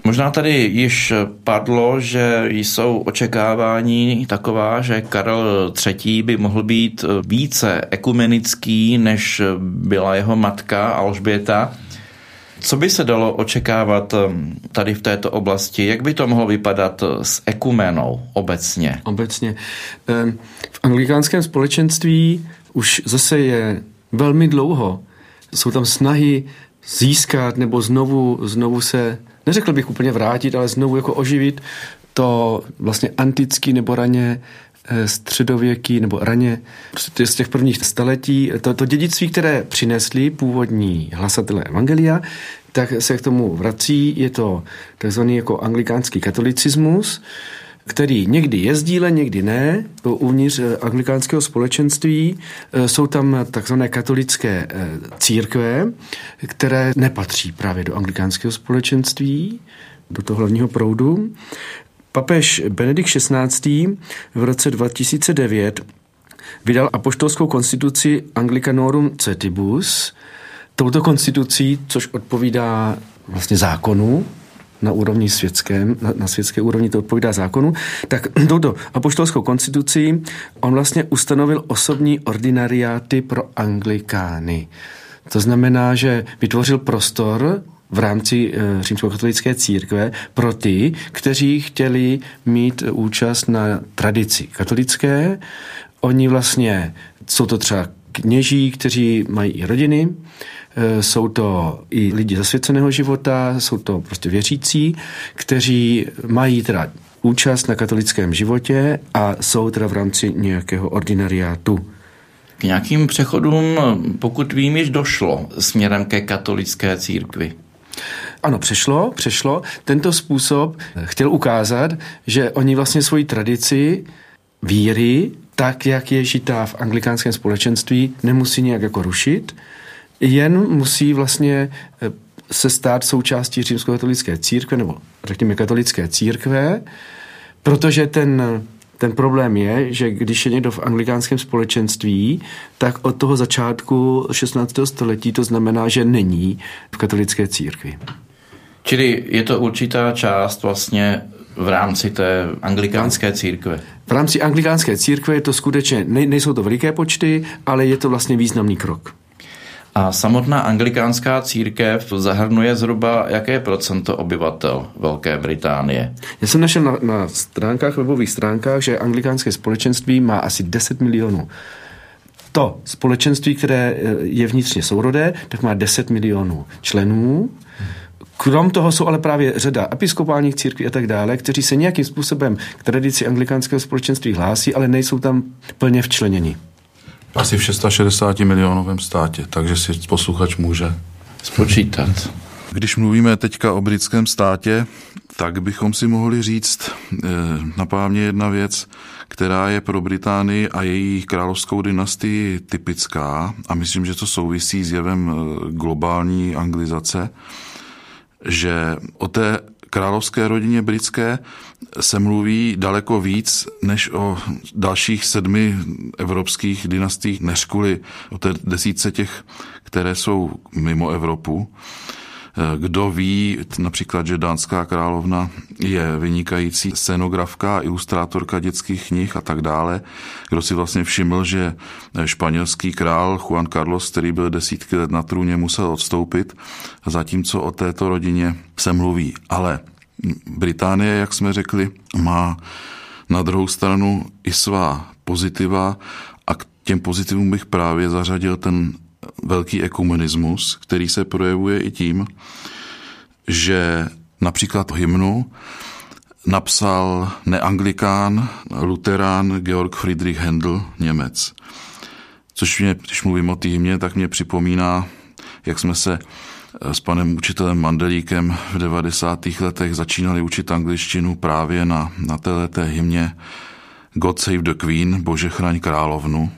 Možná tady již padlo, že jsou očekávání taková, že Karel III. by mohl být více ekumenický, než byla jeho matka Alžběta. Co by se dalo očekávat um, tady v této oblasti? Jak by to mohlo vypadat s ekumenou obecně? Obecně. V anglikánském společenství už zase je velmi dlouho. Jsou tam snahy získat nebo znovu, znovu se, neřekl bych úplně vrátit, ale znovu jako oživit to vlastně antický nebo raně Eh, středověký nebo raně prostě z těch prvních staletí, to, to dědictví, které přinesli původní hlasatelé Evangelia, tak se k tomu vrací, je to takzvaný jako anglikánský katolicismus, který někdy je sdílen, někdy ne, uvnitř eh, anglikánského společenství. Eh, jsou tam takzvané katolické církve, které nepatří právě do anglikánského společenství, do toho hlavního proudu. Papež Benedikt XVI. v roce 2009 vydal apoštolskou konstituci Anglicanorum Cetibus. Touto konstitucí, což odpovídá vlastně zákonu, na úrovni světském, na, na světské úrovni to odpovídá zákonu, tak touto apoštolskou konstitucí on vlastně ustanovil osobní ordinariáty pro anglikány. To znamená, že vytvořil prostor v rámci eh, římskokatolické církve pro ty, kteří chtěli mít účast na tradici katolické. Oni vlastně, jsou to třeba kněží, kteří mají i rodiny, eh, jsou to i lidi zasvěceného života, jsou to prostě věřící, kteří mají teda účast na katolickém životě a jsou teda v rámci nějakého ordinariátu. K nějakým přechodům, pokud vím, již došlo směrem ke katolické církvi. Ano, přešlo, přešlo. Tento způsob chtěl ukázat, že oni vlastně svoji tradici víry, tak jak je žitá v anglikánském společenství, nemusí nějak jako rušit, jen musí vlastně eh, se stát součástí římskokatolické církve, nebo řekněme katolické církve, protože ten ten problém je, že když je někdo v anglikánském společenství, tak od toho začátku 16. století to znamená, že není v katolické církvi. Čili je to určitá část vlastně v rámci té anglikánské církve. V rámci anglikánské církve je to skutečně, nejsou to veliké počty, ale je to vlastně významný krok. A samotná anglikánská církev zahrnuje zhruba jaké procento obyvatel Velké Británie? Já jsem našel na, na stránkách, webových stránkách, že anglikánské společenství má asi 10 milionů. To společenství, které je vnitřně sourodé, tak má 10 milionů členů. Krom toho jsou ale právě řada episkopálních církví a tak dále, kteří se nějakým způsobem k tradici anglikánského společenství hlásí, ale nejsou tam plně včleněni. Asi v 660 milionovém státě, takže si posluchač může spočítat. Když mluvíme teďka o britském státě, tak bychom si mohli říct eh, na mě jedna věc, která je pro Británii a její královskou dynastii typická a myslím, že to souvisí s jevem eh, globální anglizace, že o té královské rodině britské se mluví daleko víc než o dalších sedmi evropských dynastiích, než kvůli o té desítce těch, které jsou mimo Evropu. Kdo ví, například, že dánská královna je vynikající scenografka, ilustrátorka dětských knih a tak dále. Kdo si vlastně všiml, že španělský král Juan Carlos, který byl desítky let na trůně, musel odstoupit, zatímco o této rodině se mluví. Ale Británie, jak jsme řekli, má na druhou stranu i svá pozitiva a k těm pozitivům bych právě zařadil ten velký ekumenismus, který se projevuje i tím, že například hymnu napsal neanglikán, luterán Georg Friedrich Händel, Němec. Což mě, když mluvím o té hymně, tak mě připomíná, jak jsme se s panem učitelem Mandelíkem v 90. letech začínali učit angličtinu právě na, na této hymně God Save the Queen, Bože chraň královnu,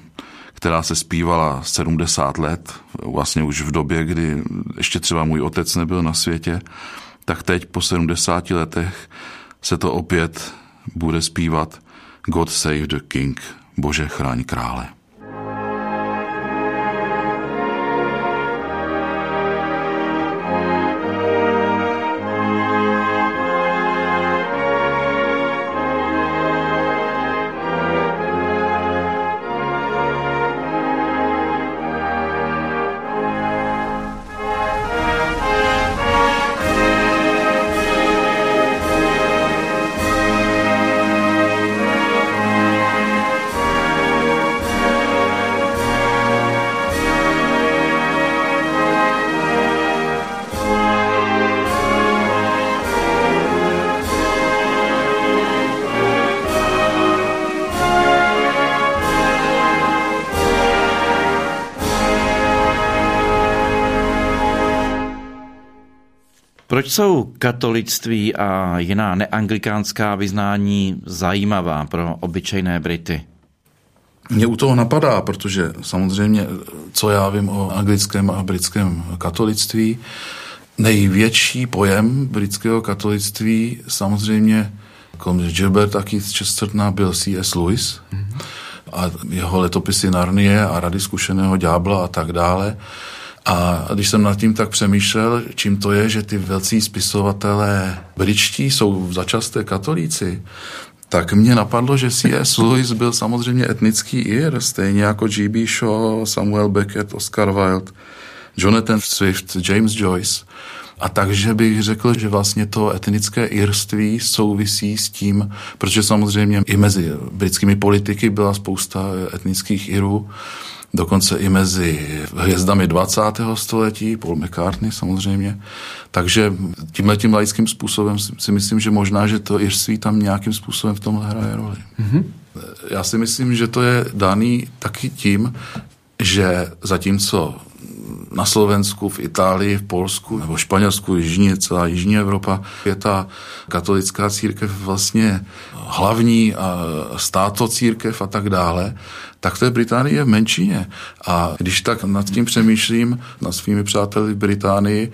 která se zpívala 70 let, vlastně už v době, kdy ještě třeba můj otec nebyl na světě, tak teď po 70 letech se to opět bude zpívat God Save the King, Bože chraň krále. Proč jsou katolictví a jiná neanglikánská vyznání zajímavá pro obyčejné Brity? Mě u toho napadá, protože samozřejmě, co já vím o anglickém a britském katolictví, největší pojem britského katolictví samozřejmě kromě Gilberta Keith Chestertona byl C.S. Lewis a jeho letopisy Narnie a Rady zkušeného ďábla a tak dále. A když jsem nad tím tak přemýšlel, čím to je, že ty velcí spisovatelé britští jsou začasté katolíci, tak mě napadlo, že C.S. Lewis byl samozřejmě etnický Ir, stejně jako G.B. Shaw, Samuel Beckett, Oscar Wilde, Jonathan Swift, James Joyce. A takže bych řekl, že vlastně to etnické irství souvisí s tím, protože samozřejmě i mezi britskými politiky byla spousta etnických Irů, dokonce i mezi hvězdami 20. století, Paul McCartney samozřejmě. Takže tímhle tím laickým způsobem si myslím, že možná, že to irství tam nějakým způsobem v tomhle hraje roli. Mm-hmm. Já si myslím, že to je daný taky tím, že zatímco na Slovensku, v Itálii, v Polsku nebo Španělsku, Jižní, celá Jižní Evropa, je ta katolická církev vlastně hlavní a státo církev a tak dále, tak to je Británie v menšině. A když tak nad tím přemýšlím, nad svými přáteli v Británii,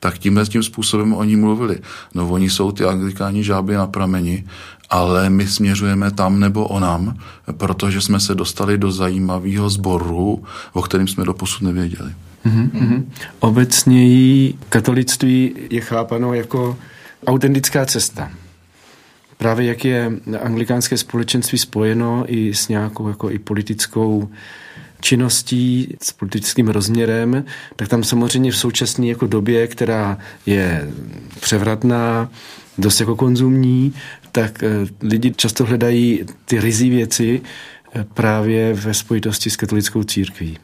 tak tímhle tím způsobem oni mluvili. No oni jsou ty anglikáni žáby na prameni, ale my směřujeme tam nebo onam, protože jsme se dostali do zajímavého sboru, o kterém jsme doposud nevěděli. Mm-hmm. Obecněji katolictví je chápano jako autentická cesta. Právě jak je anglikánské společenství spojeno i s nějakou jako i politickou činností s politickým rozměrem, tak tam samozřejmě v současné jako době, která je převratná, dost jako konzumní, tak eh, lidi často hledají ty rizí věci eh, právě ve spojitosti s katolickou církví.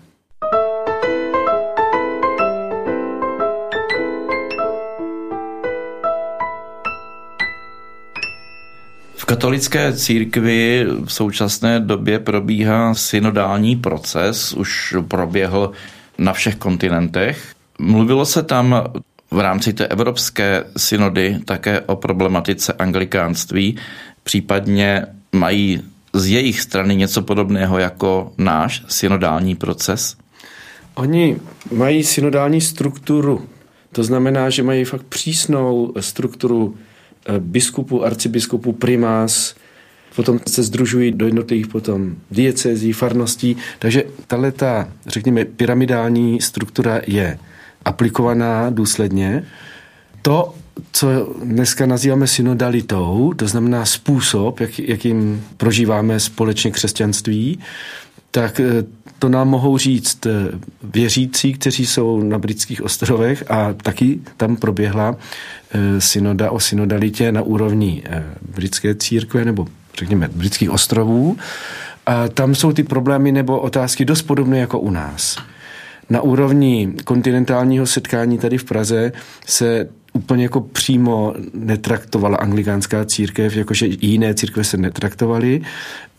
Katolické církvi v současné době probíhá synodální proces, už proběhl na všech kontinentech. Mluvilo se tam v rámci té evropské synody také o problematice anglikánství, případně mají z jejich strany něco podobného jako náš synodální proces? Oni mají synodální strukturu. To znamená, že mají fakt přísnou strukturu biskupů, arcibiskupů, primás, potom se združují do jednotlivých potom diecezí, farností, takže tahle ta, řekněme, pyramidální struktura je aplikovaná důsledně. To, co dneska nazýváme synodalitou, to znamená způsob, jak, jakým prožíváme společně křesťanství, tak eh, to nám mohou říct eh, věřící, kteří jsou na britských ostrovech a taky tam proběhla eh, synoda o synodalitě na úrovni britské církve nebo řekněme britských ostrovů. A tam jsou ty problémy nebo otázky dost podobné jako u nás. Na úrovni kontinentálního setkání tady v Praze se úplně jako přímo netraktovala anglikánská církev, jakože jiné církve se netraktovaly,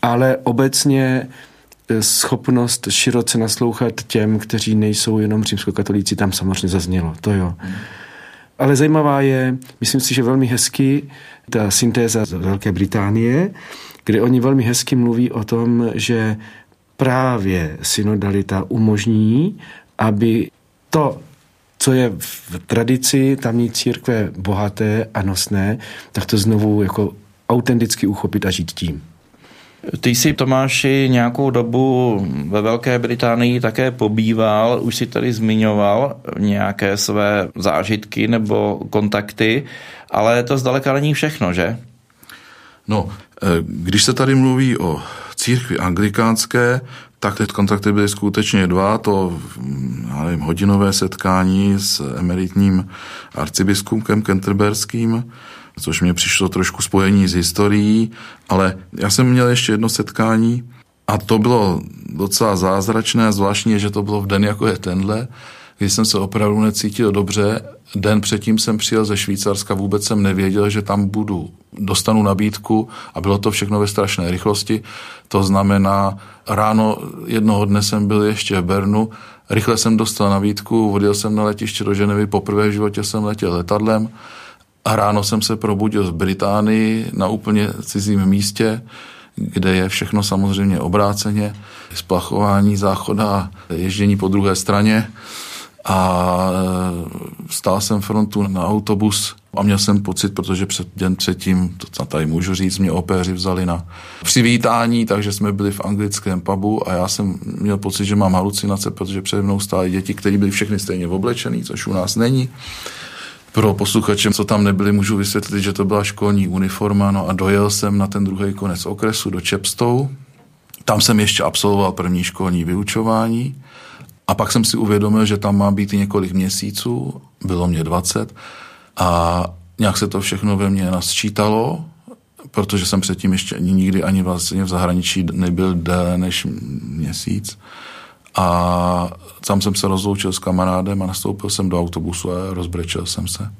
ale obecně schopnost široce naslouchat těm, kteří nejsou jenom římskokatolíci, tam samozřejmě zaznělo, to jo. Ale zajímavá je, myslím si, že velmi hezky ta syntéza z Velké Británie, kde oni velmi hezky mluví o tom, že právě synodalita umožní, aby to, co je v tradici tamní církve bohaté a nosné, tak to znovu jako autenticky uchopit a žít tím. Ty jsi, Tomáši, nějakou dobu ve Velké Británii také pobýval, už si tady zmiňoval nějaké své zážitky nebo kontakty, ale to zdaleka není všechno, že? No, eh, když se tady mluví o církvi anglikánské, tak ty kontakty byly skutečně dva, to já nevím, hodinové setkání s emeritním arcibiskupem kenterberským, což mě přišlo trošku spojení s historií, ale já jsem měl ještě jedno setkání a to bylo docela zázračné, zvláštně, že to bylo v den, jako je tenhle, kdy jsem se opravdu necítil dobře. Den předtím jsem přijel ze Švýcarska, vůbec jsem nevěděl, že tam budu, dostanu nabídku a bylo to všechno ve strašné rychlosti. To znamená, ráno jednoho dne jsem byl ještě v Bernu, rychle jsem dostal nabídku, odjel jsem na letiště do Ženevy, poprvé v životě jsem letěl letadlem, a ráno jsem se probudil v Británii na úplně cizím místě, kde je všechno samozřejmě obráceně, splachování záchoda, ježdění po druhé straně a e, stál jsem frontu na autobus a měl jsem pocit, protože před den předtím, to tady můžu říct, mě opéři vzali na přivítání, takže jsme byli v anglickém pubu a já jsem měl pocit, že mám halucinace, protože přede mnou stály děti, které byly všechny stejně oblečený, což u nás není. Pro posluchače, co tam nebyli, můžu vysvětlit, že to byla školní uniforma, no a dojel jsem na ten druhý konec okresu do Čepstou. Tam jsem ještě absolvoval první školní vyučování a pak jsem si uvědomil, že tam má být několik měsíců, bylo mě 20 a nějak se to všechno ve mně nasčítalo, protože jsem předtím ještě nikdy ani vlastně v zahraničí nebyl déle než měsíc. A tam jsem se rozloučil s kamarádem a nastoupil jsem do autobusu a rozbrečel jsem se.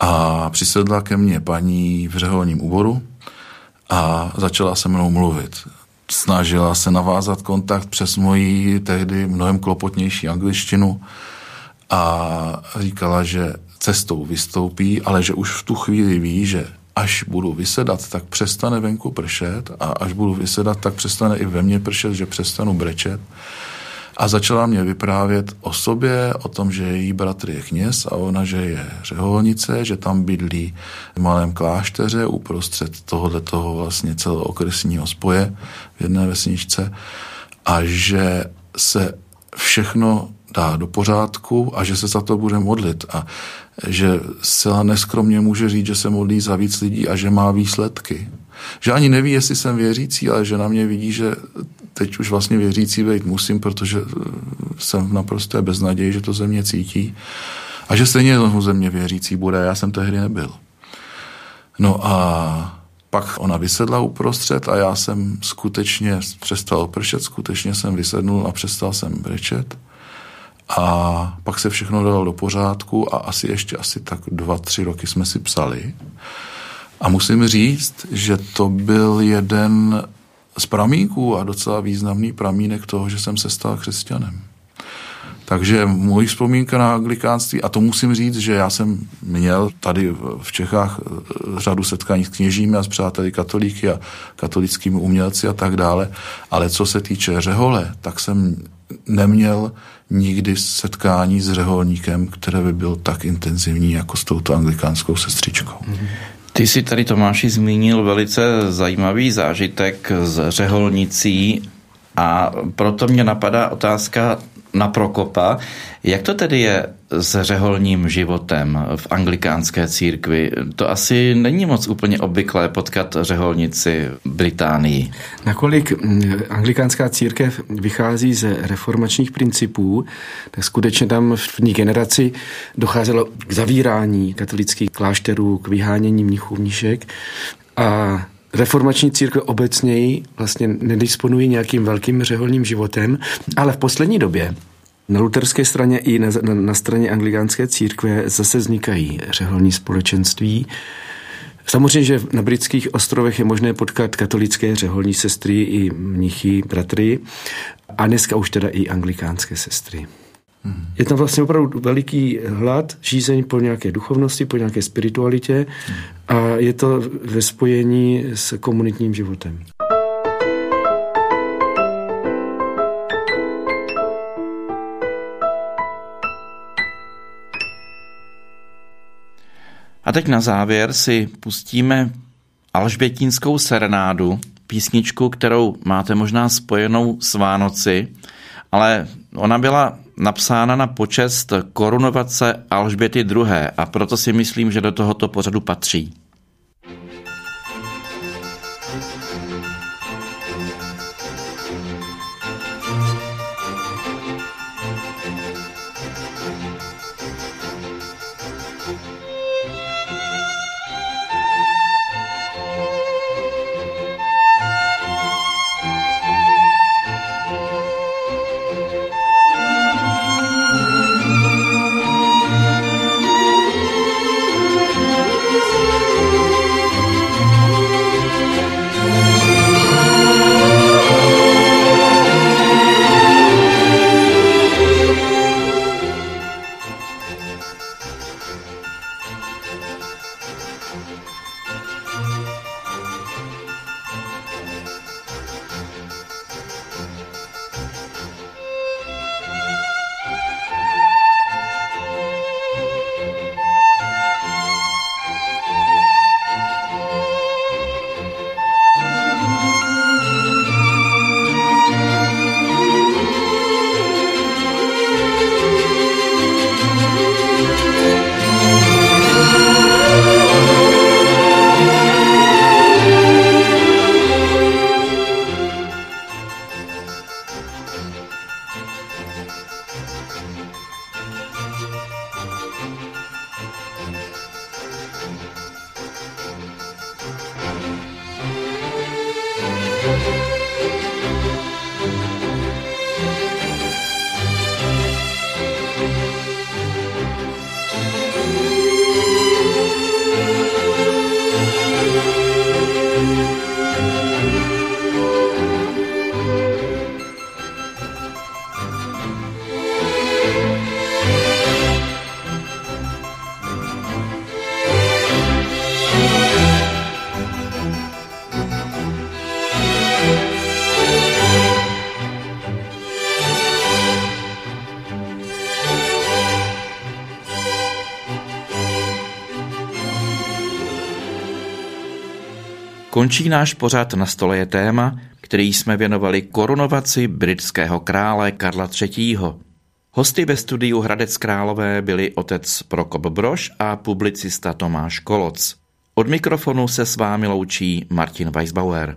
A přisedla ke mně paní v řeholním úboru a začala se mnou mluvit. Snažila se navázat kontakt přes moji tehdy mnohem klopotnější angličtinu a říkala, že cestou vystoupí, ale že už v tu chvíli ví, že až budu vysedat, tak přestane venku pršet a až budu vysedat, tak přestane i ve mně pršet, že přestanu brečet. A začala mě vyprávět o sobě, o tom, že její bratr je kněz a ona, že je řeholnice, že tam bydlí v malém klášteře uprostřed tohohle toho vlastně celookresního spoje v jedné vesničce a že se všechno dá do pořádku a že se za to bude modlit a že zcela neskromně může říct, že se modlí za víc lidí a že má výsledky. Že ani neví, jestli jsem věřící, ale že na mě vidí, že teď už vlastně věřící být musím, protože jsem v naprosté beznaději, že to země cítí a že stejně země věřící bude. Já jsem tehdy nebyl. No a pak ona vysedla uprostřed a já jsem skutečně přestal pršet, skutečně jsem vysednul a přestal jsem brečet. A pak se všechno dalo do pořádku a asi ještě asi tak dva, tři roky jsme si psali. A musím říct, že to byl jeden z pramínků a docela významný pramínek toho, že jsem se stal křesťanem. Takže můj vzpomínka na anglikánství, a to musím říct, že já jsem měl tady v Čechách eh, řadu setkání s kněžími a s přáteli katolíky a katolickými umělci a tak dále, ale co se týče řehole, tak jsem neměl nikdy setkání s řeholníkem, které by byl tak intenzivní jako s touto anglikánskou sestřičkou. Ty si tady, Tomáši, zmínil velice zajímavý zážitek z řeholnicí a proto mě napadá otázka na Prokopa. Jak to tedy je s řeholním životem v anglikánské církvi? To asi není moc úplně obvyklé potkat řeholnici Británii. Nakolik mm, anglikánská církev vychází ze reformačních principů, tak skutečně tam v první generaci docházelo k zavírání katolických klášterů, k vyhánění mnichů mnišek a reformační církve obecněji vlastně nedisponují nějakým velkým řeholním životem, ale v poslední době na luterské straně i na, na, na straně anglikánské církve zase vznikají řeholní společenství. Samozřejmě, že na britských ostrovech je možné potkat katolické řeholní sestry i mnichy, bratry a dneska už teda i anglikánské sestry. Hmm. Je tam vlastně opravdu veliký hlad, žízeň po nějaké duchovnosti, po nějaké spiritualitě hmm. a je to ve spojení s komunitním životem. A teď na závěr si pustíme Alžbětínskou serenádu, písničku, kterou máte možná spojenou s Vánoci, ale ona byla napsána na počest korunovace Alžběty II. a proto si myslím, že do tohoto pořadu patří. Končí náš pořad na stole je téma, který jsme věnovali korunovaci britského krále Karla III. Hosty ve studiu Hradec Králové byli otec Prokop Broš a publicista Tomáš Koloc. Od mikrofonu se s vámi loučí Martin Weisbauer.